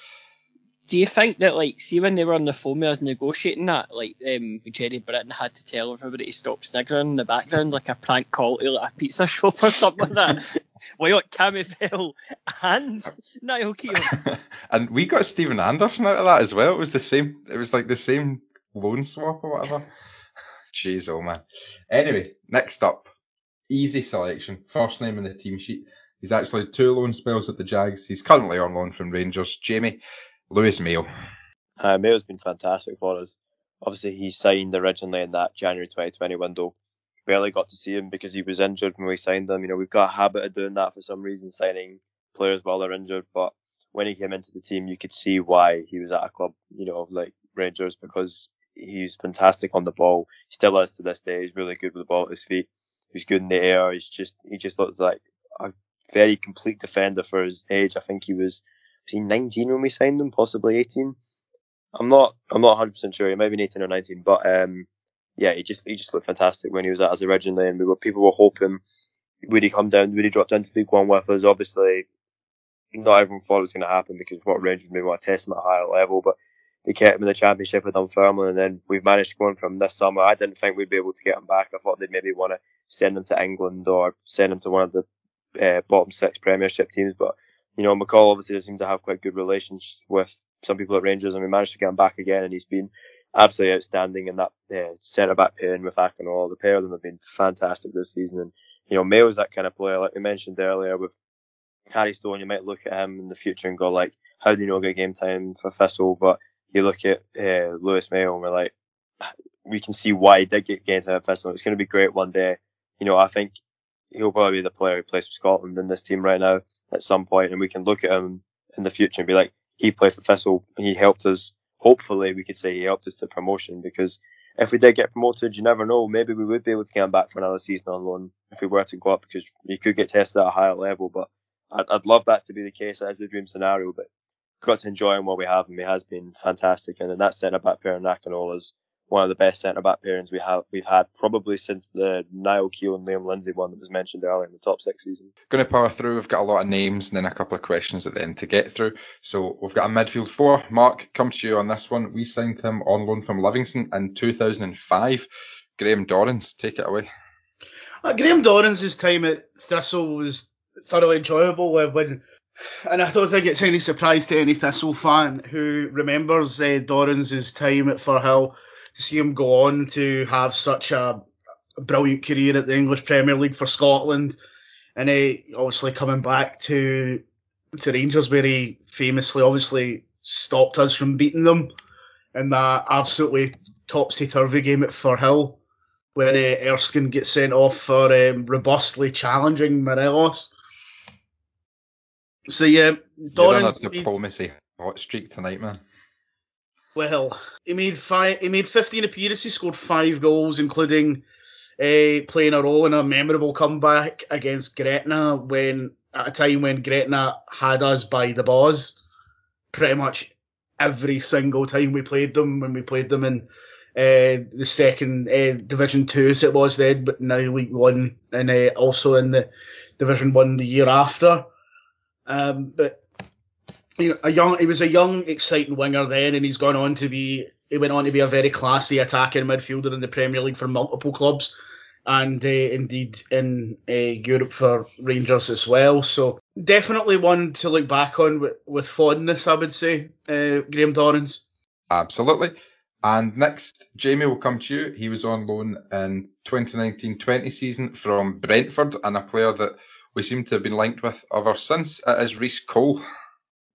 Do you think that like see when they were on the phone with us negotiating that, like um Gerry Britton had to tell everybody to stop sniggering in the background like a prank call to like a pizza (laughs) shop or something like that? (laughs) we got Cammy Bell and Niall Keown. (laughs) and we got Stephen Anderson out of that as well. It was the same it was like the same loan swap or whatever. Jeez oh man. Anyway, next up. Easy selection. First name in the team sheet. He's actually two loan spells at the Jags. He's currently on loan from Rangers. Jamie, Lewis Mayo. Uh, Mayo's been fantastic for us. Obviously, he signed originally in that January 2020 window. Barely got to see him because he was injured when we signed him. You know, we've got a habit of doing that for some reason, signing players while they're injured. But when he came into the team, you could see why he was at a club, you know, like Rangers because he's fantastic on the ball. He still is to this day. He's really good with the ball at his feet. He's good in the air. He's just he just looked like a very complete defender for his age. I think he was was he 19 when we signed him, possibly 18. I'm not, I'm not 100% sure. He might be 18 or 19, but um, yeah, he just, he just looked fantastic when he was at us originally, and we were, people were hoping would he come down, would he drop down to League One with us? Obviously, not everyone thought it was going to happen because what Rangers maybe want to test him at a higher level, but they kept him in the championship with Dunfermline, and then we've managed to go on from this summer. I didn't think we'd be able to get him back. I thought they'd maybe want to send him to England or send him to one of the uh, bottom six Premiership teams, but you know, McCall obviously does seem to have quite good relations with some people at Rangers, and we managed to get him back again, and he's been absolutely outstanding in that uh, centre back pairing with Akinall. The pair of them have been fantastic this season, and you know, Mayo's that kind of player, like we mentioned earlier with Harry Stone. You might look at him in the future and go like, how do you know get game time for Thistle? But you look at uh, Lewis Mayo, and we're like, we can see why he did get game time at Thistle. It's going to be great one day. You know, I think he'll probably be the player who plays for Scotland in this team right now at some point, and we can look at him in the future and be like, he played for Thistle, he helped us. Hopefully, we could say he helped us to promotion because if we did get promoted, you never know. Maybe we would be able to get him back for another season on loan if we were to go up because he could get tested at a higher level. But I'd, I'd love that to be the case as the dream scenario, but got to enjoy him while we have him. He has been fantastic, and in that centre back pair, Nakinol is one of the best centre back pairings we have we've had probably since the Niall Keown and Liam Lindsay one that was mentioned earlier in the top six season. Going to power through. We've got a lot of names and then a couple of questions at the end to get through. So we've got a midfield four. Mark, come to you on this one. We signed him on loan from Livingston in 2005. Graham Dorrans, take it away. Uh, Graham Dorrans' time at Thistle was thoroughly enjoyable when and I don't think it's any surprise to any Thistle fan who remembers uh, Dorrans' time at Firhill to see him go on to have such a, brilliant career at the English Premier League for Scotland, and uh, obviously coming back to to Rangers where he famously obviously stopped us from beating them in that absolutely topsy turvy game at Firhill where uh, Erskine gets sent off for um, robustly challenging Morelos. So yeah, Dorrans You're on a diplomacy hot streak tonight, man. Well, he made five. He made 15 appearances, scored five goals, including uh, playing a role in a memorable comeback against Gretna when at a time when Gretna had us by the balls. Pretty much every single time we played them, when we played them in uh, the second uh, Division Two, as it was then, but now League One, and uh, also in the Division One the year after. Um, but a young, he was a young, exciting winger then, and he's gone on to be. He went on to be a very classy attacking midfielder in the Premier League for multiple clubs, and uh, indeed in uh, Europe for Rangers as well. So definitely one to look back on with, with fondness, I would say. Uh, Graham Dorrans. Absolutely. And next, Jamie will come to you. He was on loan in 2019-20 season from Brentford, and a player that we seem to have been linked with ever since. It is Reece Cole.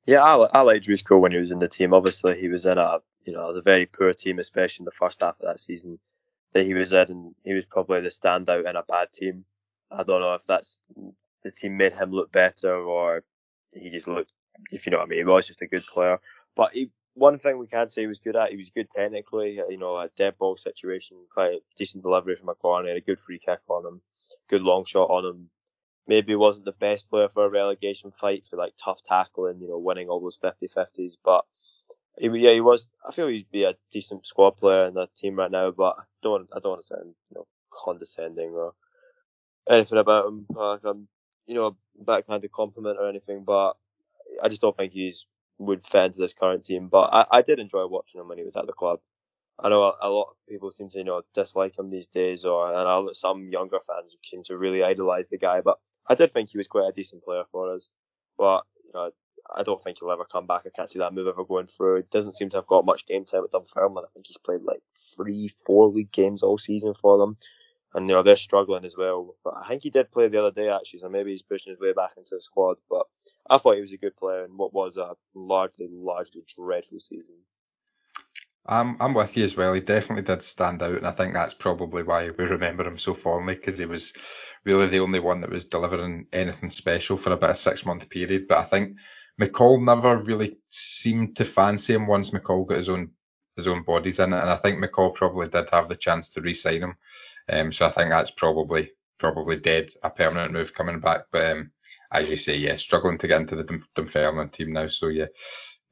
Yeah, I, liked Reece Cole when he was in the team. Obviously, he was in a you know a very poor team, especially in the first half of that season that he was in, and he was probably the standout in a bad team. I don't know if that's the team made him look better or he just looked, if you know what I mean, he was just a good player. But he, one thing we can say he was good at, he was good technically, uh, you know, a dead ball situation, quite a decent delivery from a corner, a good free kick on him, good long shot on him, maybe wasn't the best player for a relegation fight for like tough tackling, you know, winning all those 50-50s, but he, yeah, he was. I feel he'd be a decent squad player in the team right now, but I don't, I don't want to sound, you know, condescending or anything about him. Like I'm, you know, a backhanded compliment or anything, but I just don't think he's would fit into this current team. But I, I did enjoy watching him when he was at the club. I know a, a lot of people seem to, you know, dislike him these days, or and I, some younger fans seem to really idolise the guy. But I did think he was quite a decent player for us, but you know, I don't think he'll ever come back. I can't see that move ever going through. He doesn't seem to have got much game time with Dunfermline. I think he's played like three, four league games all season for them. And, you know, they're struggling as well. But I think he did play the other day, actually, so maybe he's pushing his way back into the squad. But I thought he was a good player in what was a largely, largely dreadful season. I'm I'm with you as well. He definitely did stand out, and I think that's probably why we remember him so fondly because he was really the only one that was delivering anything special for about a six month period. But I think McCall never really seemed to fancy him once McCall got his own his own bodies in it, and I think McCall probably did have the chance to re-sign him. Um, so I think that's probably probably dead, a permanent move coming back. But um, as you say, yeah, struggling to get into the Dunfermline team now. So yeah,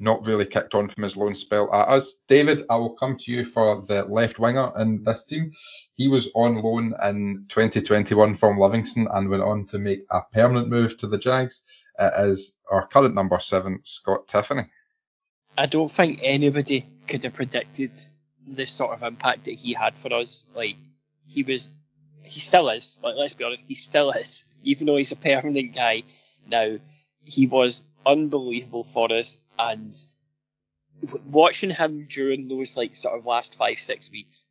not really kicked on from his loan spell at us. David, I will come to you for the left winger in this team. He was on loan in 2021 from Livingston and went on to make a permanent move to the Jags. It is our current number seven, Scott Tiffoney. I don't think anybody could have predicted the sort of impact that he had for us. Like he was, he still is. Like let's be honest, he still is. Even though he's a permanent guy now, he was unbelievable for us and watching him during those like sort of last five six weeks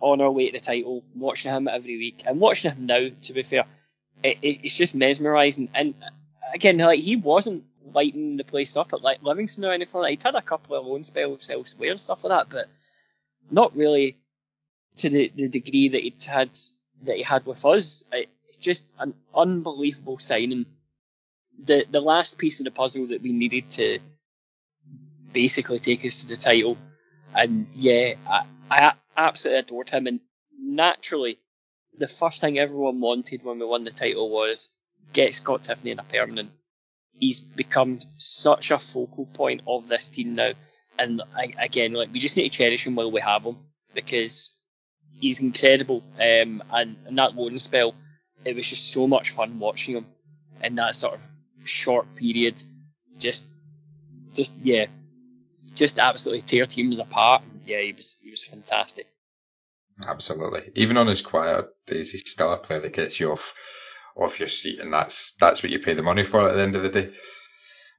on our way to the title, watching him every week and watching him now, to be fair, it, it, it's just mesmerising. And again, like he wasn't lighting the place up at like Livingston or anything like. He'd had a couple of loan spells elsewhere and stuff like that, but not really to the, the degree that he'd had that he had with us. It, just an unbelievable signing the the last piece of the puzzle that we needed to basically take us to the title. And yeah, I, I absolutely adored him. And naturally, the first thing everyone wanted when we won the title was get Scott Tiffoney in a permanent. He's become such a focal point of this team now, and I, again, like we just need to cherish him while we have him because he's incredible. Um, and in that loan spell, it was just so much fun watching him in that sort of short period. Just, just yeah, just absolutely tear teams apart. Yeah, he was he was fantastic. Absolutely. Even on his quiet days, he's still a player that gets you off off your seat, and that's that's what you pay the money for at the end of the day.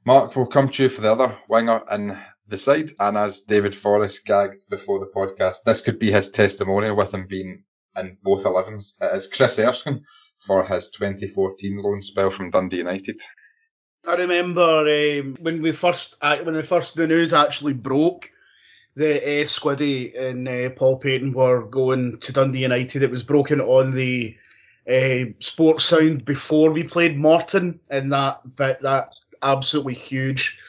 Mark, we'll come to you for the other winger in the side, and as David Forrest gagged before the podcast, this could be his testimonial with him being in both 11s. It is Chris Erskine for his 2014 loan spell from Dundee United. I remember um, when we first when the first the news actually broke that uh, Squiddy and uh, Paul Paton were going to Dundee United. It was broken on the uh, Sports Sound before we played Morton in that that absolutely huge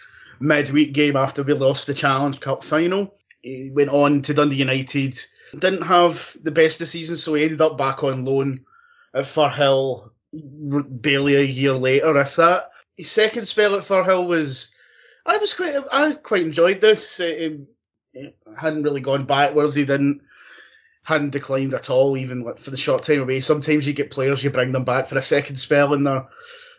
midweek game after we lost the Challenge Cup final. He went on to Dundee United. Didn't have the best of seasons, so he ended up back on loan at Firhill barely a year later, if that. His second spell at Firhill was, I was quite, I quite enjoyed this. It, it hadn't really gone backwards. He didn't, hadn't declined at all, even for the short time away. Sometimes you get players, you bring them back for a second spell, and they're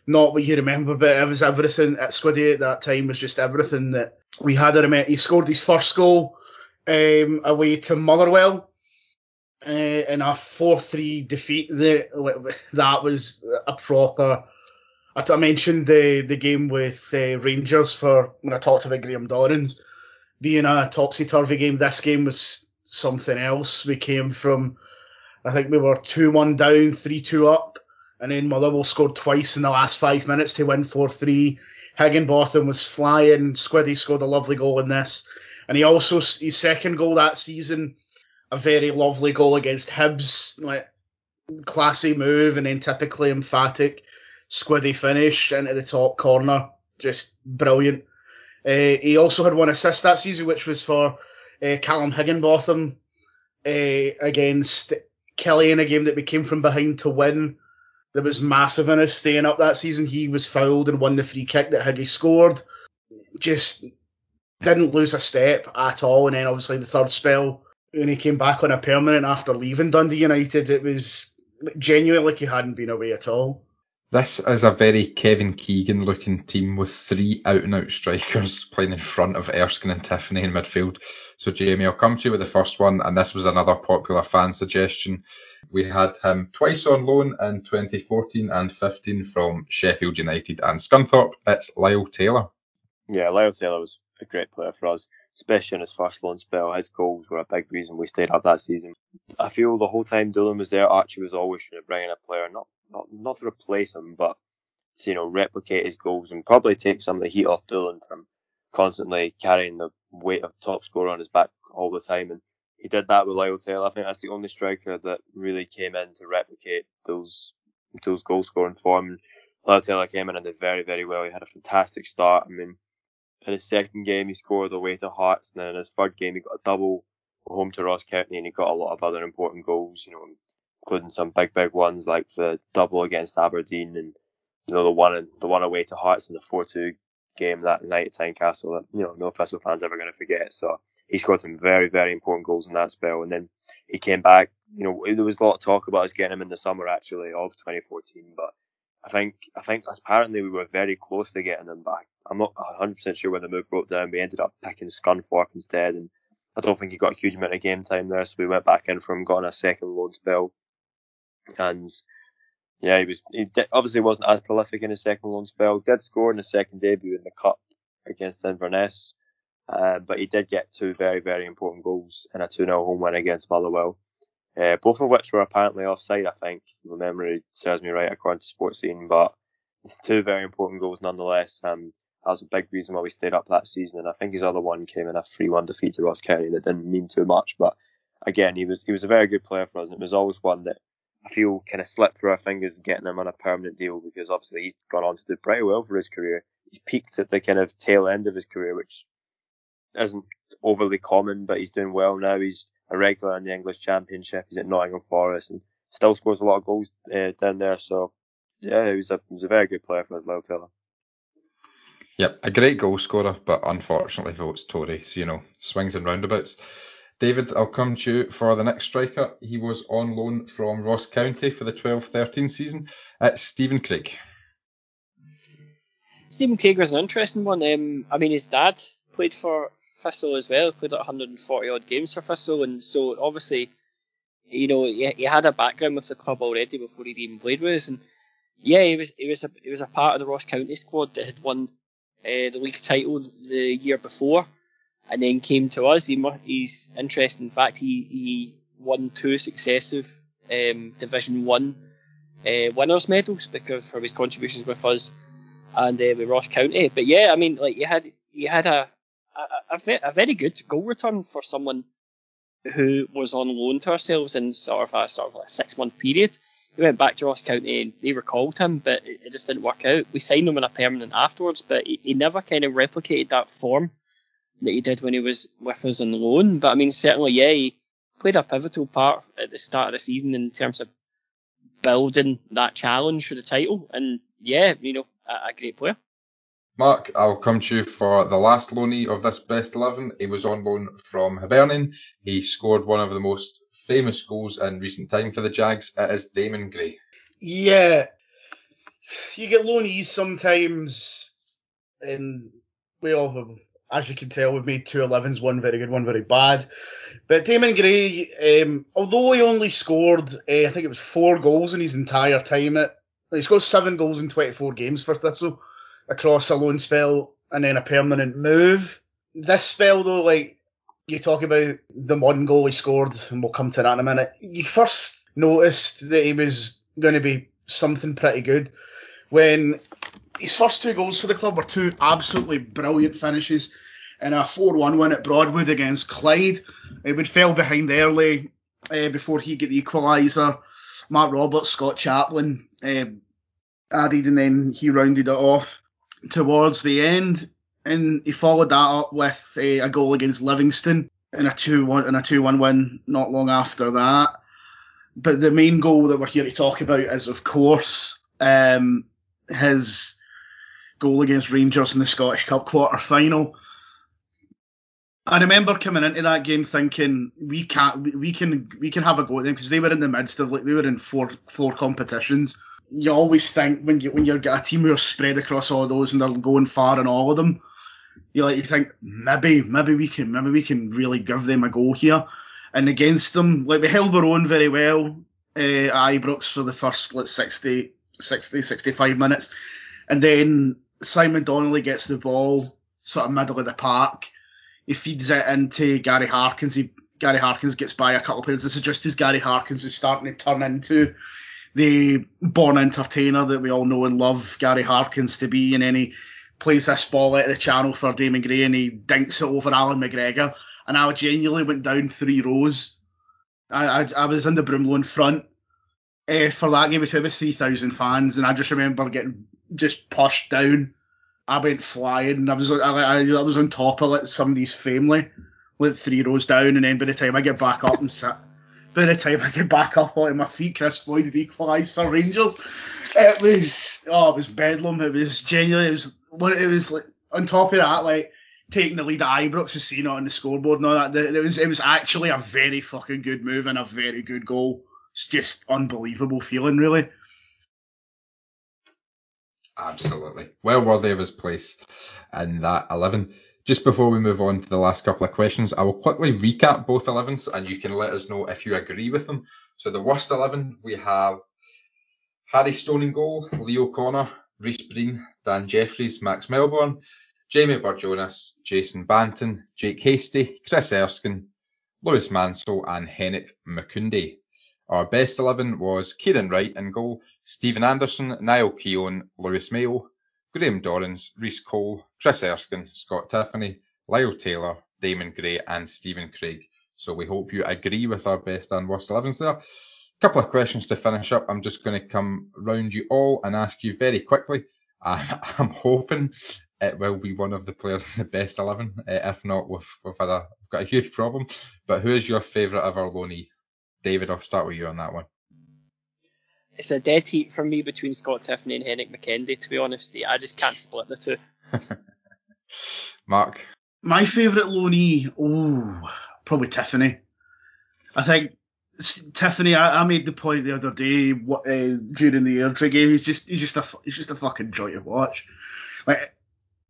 not what you remember, but it was everything at Squiddy at that time was just everything that we had. I remember he scored his first goal um, away to Motherwell uh, in a 4-3 defeat. The, that was a proper. I mentioned the the game with uh, Rangers for when I talked about Graham Dorrans being a topsy turvy game. This game was something else. We came from, I think we were 2 1 down, 3 2 up, and then Motherwell scored twice in the last five minutes to win 4 3. Higginbotham was flying. Squiddy scored a lovely goal in this. And he also, his second goal that season, a very lovely goal against Hibs, like classy move and then typically emphatic squiddy finish into the top corner. Just brilliant. Uh, he also had one assist that season, which was for uh, Callum Higginbotham uh, against Killie in a game that we came from behind to win. That was massive in us staying up that season. He was fouled and won the free kick that Higgy scored. Just didn't lose a step at all. And then obviously the third spell when he came back on a permanent after leaving Dundee United, it was genuinely like he hadn't been away at all. This is a very Kevin Keegan looking team with three out and out strikers (laughs) playing in front of Erskine and Tiffoney in midfield. So, Jamie, I'll come to you with the first one, and this was another popular fan suggestion. We had him twice on loan in 2014 and 15 from Sheffield United and Scunthorpe. It's Lyle Taylor. Yeah, Lyle Taylor was a great player for us, especially in his first loan spell. His goals were a big reason we stayed up that season. I feel the whole time Doolan was there, Archie was always trying to bring in a player, not not not to replace him, but to you know replicate his goals and probably take some of the heat off Doolan from constantly carrying the weight of top scorer on his back all the time. And he did that with Lyle Taylor. I think that's the only striker that really came in to replicate those those goal scoring form. Lyle Taylor came in and did very very well. He had a fantastic start. I mean, in his second game he scored away to Hearts, and then in his third game he got a double home to Ross County, and he got a lot of other important goals. You know, including some big, big ones like the double against Aberdeen and you know the one the one away to Hearts in the four two game that night at Tynecastle that you know no Thistle fans ever going to forget. So he scored some very, very important goals in that spell, and then he came back. You know there was a lot of talk about us getting him in the summer actually of 2014, but I think I think apparently we were very close to getting him back. I'm not 100% sure when the move broke down. We ended up picking Scunthorpe instead, and I don't think he got a huge amount of game time there, so we went back in for him, got on a second loan spell, and yeah, he was he obviously wasn't as prolific in his second loan spell. Did score in his second debut in the cup against Inverness, uh, but he did get two very very important goals in a 2 0 home win against Motherwell. Uh, both of which were apparently offside, I think, my memory serves me right, according to Sports Scene. But two very important goals nonetheless. Um, that was a big reason why we stayed up that season. And I think his other one came in a 3-1 defeat to Ross County that didn't mean too much. But again, he was he was a very good player for us, and it was always one that I feel kind of slipped through our fingers getting him on a permanent deal because obviously he's gone on to do pretty well for his career. He's peaked at the kind of tail end of his career, which isn't overly common, but he's doing well now. He's a regular in the English Championship. He's at Nottingham Forest and still scores a lot of goals uh, down there. So Yeah, he was a he was a very good player for us, Lyle Taylor. Yep, a great goal scorer, but unfortunately votes Tory. So you know, swings and roundabouts. David, I'll come to you for the next striker. He was on loan from Ross County for the 12-13 season. It's Stephen Craig. Stephen Craig was an interesting one. Um, I mean, his dad played for Thistle as well, played like 140 odd games for Thistle, and so obviously, you know, he, he had a background with the club already before he'd even played with us, and yeah, he was he was a he was a part of the Ross County squad that had won uh, the league title the year before, and then came to us. He he's interesting. In fact, he he won two successive um, Division One uh, winners medals because for his contributions with us and uh, with Ross County. But yeah, I mean, like you had you had a a, a, a very good goal return for someone who was on loan to ourselves in sort of a sort of like a six month period. He went back to Ross County and they recalled him, but it, just didn't work out. We signed him in a permanent afterwards, but he, he never kind of replicated that form that he did when he was with us on loan. But I mean, certainly, yeah, he played a pivotal part at the start of the season in terms of building that challenge for the title. And yeah, you know, a, a great player. Mark, I'll come to you for the last loanee of this best 11. He was on loan from Hibernian. He scored one of the most famous goals in recent time for the Jags. It is Damon Gray. Yeah. You get loanees sometimes, and we all have, as you can tell, we've made two 11s, one very good, one very bad. But Damon Gray, um, although he only scored, uh, I think it was four goals in his entire time at, he scored seven goals in 24 games for Thistle across a loan spell and then a permanent move. This spell though, like you talk about the one goal he scored, and we'll come to that in a minute. You first noticed that he was going to be something pretty good when his first two goals for the club were two absolutely brilliant finishes in a 4-1 win at Broadwood against Clyde. It would fell behind early uh, before he got the equaliser. Mark Roberts, Scott Chaplain uh, added, and then he rounded it off towards the end, and he followed that up with a, a goal against Livingston in a two one in a two one win not long after that. But the main goal that we're here to talk about is, of course, um, his goal against Rangers in the Scottish Cup quarter final. I remember coming into that game thinking we can't, we, we can, we can have a go at them because they were in the midst of like they were in four four competitions you always think when you when you've got a team who are spread across all those and they're going far in all of them, you like you think maybe maybe we can maybe we can really give them a go here. And against them, like we held our own very well uh, Ibrox for the first like 60, 60, 65 minutes, and then Simon Donnelly gets the ball sort of middle of the park. He feeds it into Gary Harkins. He Gary Harkins gets by a couple of players. This is just as Gary Harkins is starting to turn into the born entertainer that we all know and love Gary Harkins to be, then he plays this ball out of the channel for Damon Gray and he dinks it over Allan McGregor. And I genuinely went down three rows. I, I, I was in the Broomloan front uh, for that game with about 3,000 fans, and I just remember getting just pushed down. I went flying. And I was I, I, I was on top of like somebody's family, with three rows down, and then by the time I get back up and sit by the time I get back up onto my feet, Kris Boyd had equalised for Rangers. It was oh, it was bedlam. It was genuinely it was it was like on top of that, like taking the lead at Ibrox and seeing it on the scoreboard and all that. It was it was actually a very fucking good move and a very good goal. It's just unbelievable feeling, really. Absolutely. Well worthy of his place in that 11. Just before we move on to the last couple of questions, I will quickly recap both 11s and you can let us know if you agree with them. So the worst 11, we have Harry Stone in goal, Lee O'Connor, Reese Breen, Dan Jeffries, Max Melbourne, Jamie Barjonas, Jason Banton, Jake Hastie, Chris Erskine, Lewis Mansell and Henoc Mukendi. Our best 11 was Kieran Wright in goal, Stephen Anderson, Niall Keown, Lewis Mayo, Graham Dorrans, Reece Cole, Chris Erskine, Scott Tiffoney, Lyle Taylor, Damon Gray, and Stephen Craig. So we hope you agree with our best and worst 11s there. A couple of questions to finish up. I'm just going to come round you all and ask you very quickly. (laughs) I'm hoping it will be one of the players in the best 11. Uh, if not, we've, we've, had a, we've got a huge problem. But who is your favourite ever loanee? David, I'll start with you on that one. it's a dead heat for me between Scott Tiffoney and Henoc Mukendi. To be honest, I just can't split the two. (laughs) Mark, my favourite loanee, oh, probably Tiffoney. I think Tiffoney. I, I, made the point the other day what, uh, during the Airdrie game. He's just he's just a he's just a fucking joy to watch. Like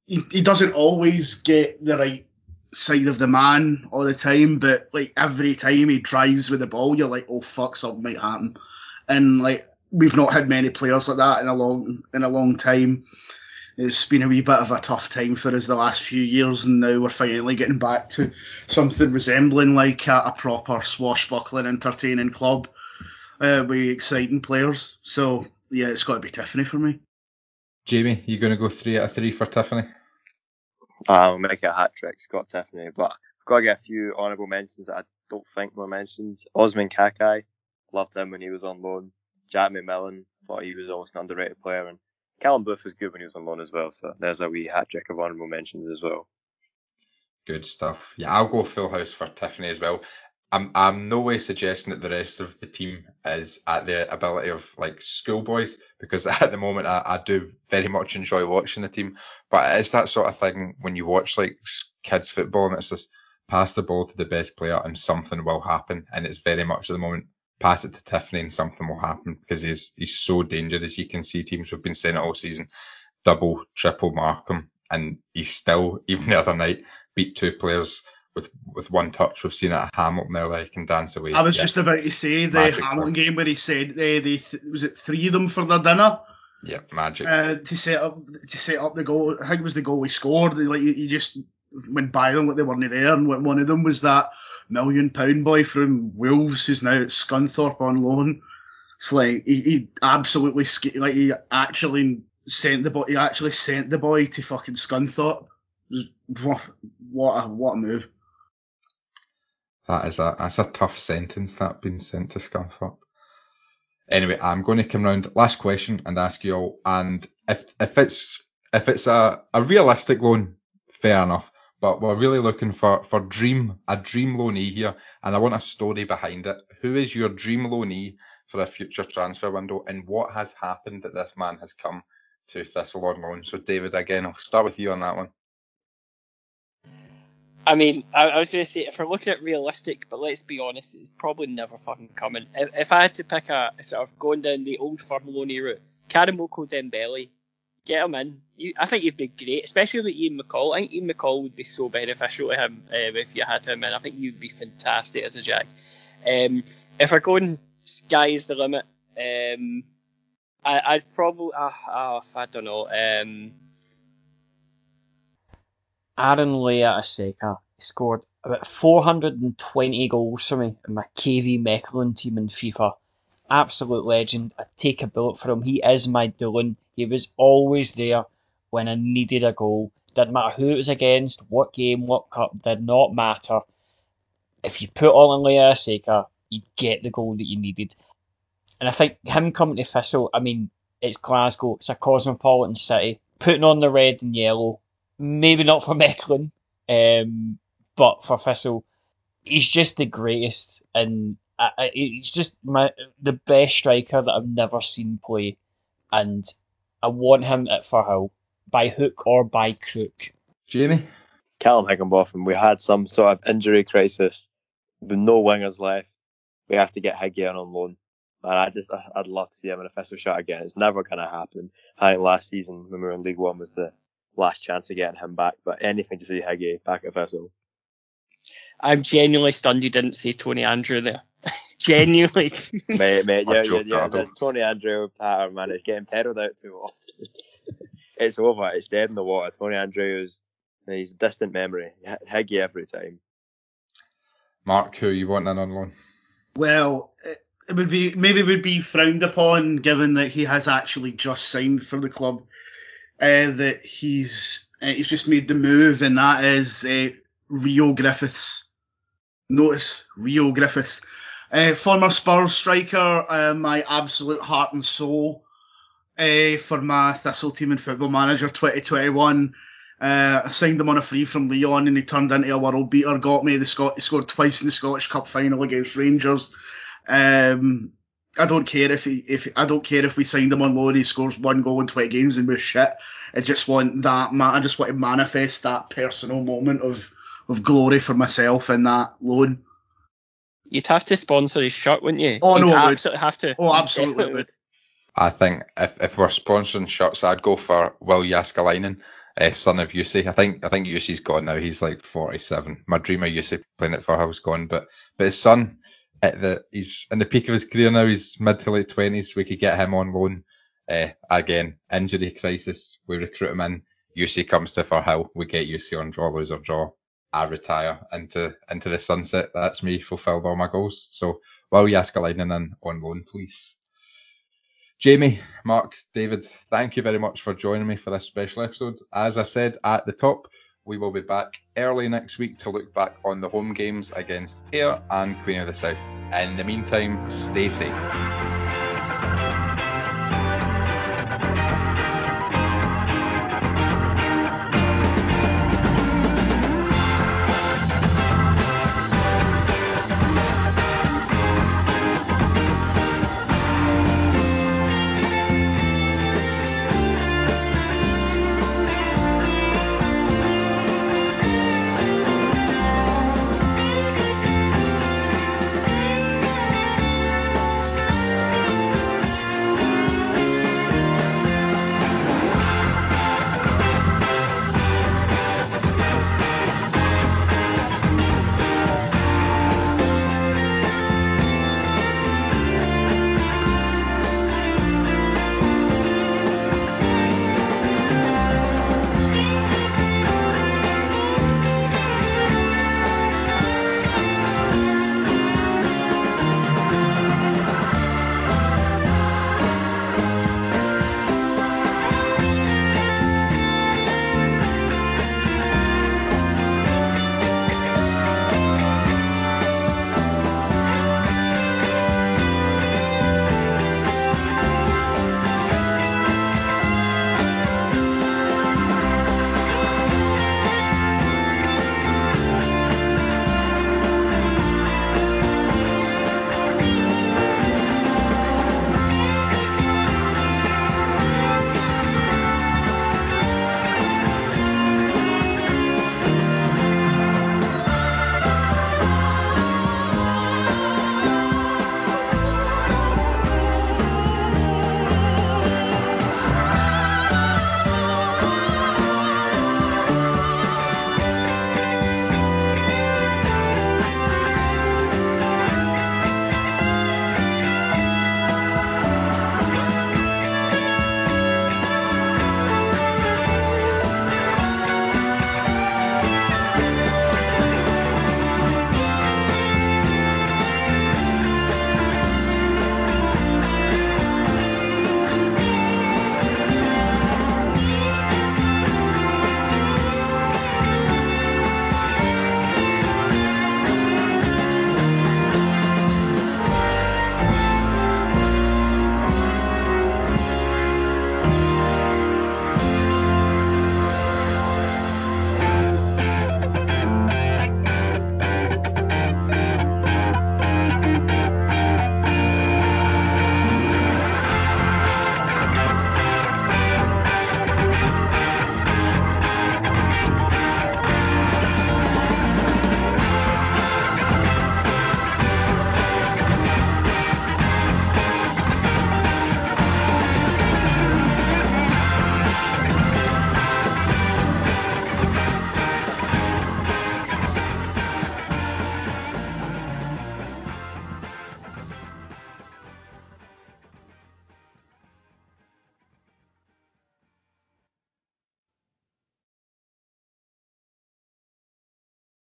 he, he doesn't always get the right side of the man all the time, but like every time he drives with the ball, you're like, oh fuck, something might happen. And like we've not had many players like that in a long in a long time. It's been a wee bit of a tough time for us the last few years, and now we're finally getting back to something resembling like a, a proper swashbuckling, entertaining club uh, with exciting players. So yeah, it's got to be Tiffoney for me. Jamie, you going to go three out of three for Tiffoney? I'll make it a hat trick, Scott Tiffoney. but I've got to get a few honourable mentions that I don't think were mentioned. Osman Kakay, loved him when he was on loan. Jack McMillan, thought he was always an underrated player, and Callum Booth was good when he was on loan as well. So there's a wee hat trick of honourable mentions as well. Good stuff. Yeah, I'll go full house for Tiffoney as well. I'm I'm no way suggesting that the rest of the team is at the ability of like schoolboys because (laughs) at the moment I, I do very much enjoy watching the team, but it's that sort of thing when you watch like kids football and it's just pass the ball to the best player and something will happen, and it's very much at the moment pass it to Tiffoney and something will happen because he's he's so dangerous. You can see teams who've been saying it all season, double, triple mark him, and he still (laughs) even the other night beat two players with with one touch. We've seen it at Hamilton there, like he can dance away. I was yeah. just about to say the magic Hamilton game where he said they, they th- was it three of them for their dinner. Yeah, magic. Uh, to set up to set up the goal. I think it was the goal he scored. Like you, just went by them like they weren't there, and one of them was that million pound boy from Wolves who's now at Scunthorpe on loan. It's like he, he absolutely like he actually sent the boy. He actually sent the boy to fucking Scunthorpe. What a what a move. That is a that's a tough sentence that being sent to Scunthorpe. Anyway, I'm going to come round last question and ask you all, and if if it's if it's a, a realistic loan, fair enough. But we're really looking for for dream a dream loanee here, and I want a story behind it. Who is your dream loanee for a future transfer window, and what has happened that this man has come to Thistle on loan? So, David, again, I'll start with you on that one. I mean, I, I was going to say if we're looking at realistic, but let's be honest, it's probably never fucking coming. If, if I had to pick a sort of going down the old firm loanee route, Karamoko Dembele, get him in. You, I think he'd be great, especially with Ian McCall. I think Ian McCall would be so beneficial to him uh, if you had him in. I think you'd be fantastic as a jack. Um, if we're going sky's the limit, um, I, would probably, uh, uh, I don't know. Um, Aaron Leya Iseka scored about 420 goals for me in my KV Mechelen team in FIFA. Absolute legend. I take a bullet for him. He is my Dylan. He was always there when I needed a goal. Didn't matter who it was against, what game, what cup, did not matter. If you put all in Leya Iseka, you get the goal that you needed. And I think him coming to Thistle, I mean, it's Glasgow, it's a cosmopolitan city. Putting on the red and yellow maybe not for (laughs) Mechelen, um, but for Thistle, he's just the greatest, and I, he's just my the best striker that I've never seen play, and I want him at Firhill by hook or by crook. Jamie, Callum Higginbotham. We had some sort of injury crisis with no wingers left. We have to get Higgy on loan. And I just, I'd love to see him in a Thistle shot again. It's never going to happen. I think last season when we were in League One was the last chance of getting him back. But anything to see Higgy back at Thistle. I'm genuinely stunned you didn't say Tony Andreu there. Genuinely. mate, mate, yeah, yeah, yeah. There's Tony Andreu pattern, man. It's getting peddled out too often. (laughs) it's over. It's dead in the water. Tony Andreu is he's a distant memory. Higgy every time. Mark, who you want in on loan? Well, it would be maybe it would be frowned upon given that he has actually just signed for the club uh, that he's uh, he's just made the move, and that is uh, Rio Griffiths. Notice Rio Griffiths, uh, former Spurs striker, uh, my absolute heart and soul uh, for my Thistle team and Football Manager 2021. Uh, I signed him on a free from Lyon, and he turned into a world beater. Got me the Scot. He scored twice in the Scottish Cup final against Rangers. Um, I don't care if he if I don't care if we signed him on loan. He scores one goal in twenty games and we're shit. I just want that. I just want to manifest that personal moment of of glory for myself in that loan. You'd have to sponsor his shirt, wouldn't you? Oh You'd no, absolutely have to. Oh, absolutely would. I think if, if we're sponsoring shirts, I'd go for Will Jääskeläinen, uh, son of Jussi. I think I think Jussi's gone now. He's like 47. My dream of Jussi playing at Firhill's gone, but but his son at the he's in the peak of his career now. He's mid to late 20s. We could get him on loan. Uh, again, injury crisis. We recruit him in. Jussi comes to for Firhill. We get Jussi on draw, lose or draw. I retire into into the sunset. That's me fulfilled all my goals. So Will Jääskeläinen in on loan, please. Jamie, Mark, David, thank you very much for joining me for this special episode. As I said at the top, we will be back early next week to look back on the home games against Ayr and Queen of the South. In the meantime, stay safe.